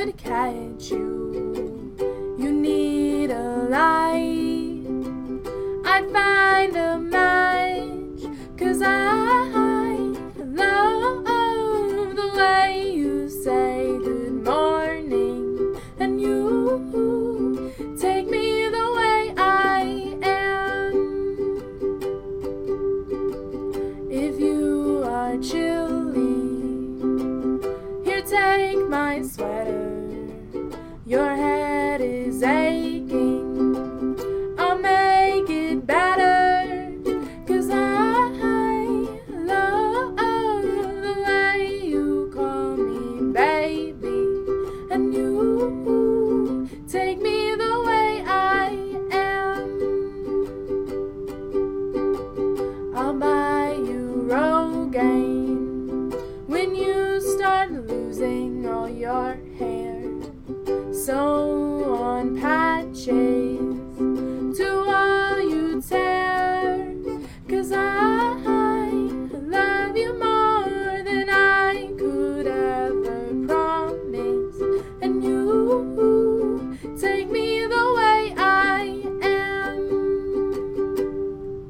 could catch you. You need a light. I'd find a match, cause I love the way you say good morning. And you take me the way I am. If you are chilly, here take my sweater. Your head is aching. I'll make it better. Cause I love the way you call me baby. And you take me the way I am. I'll buy you Rogaine when you start losing all your sew on patches.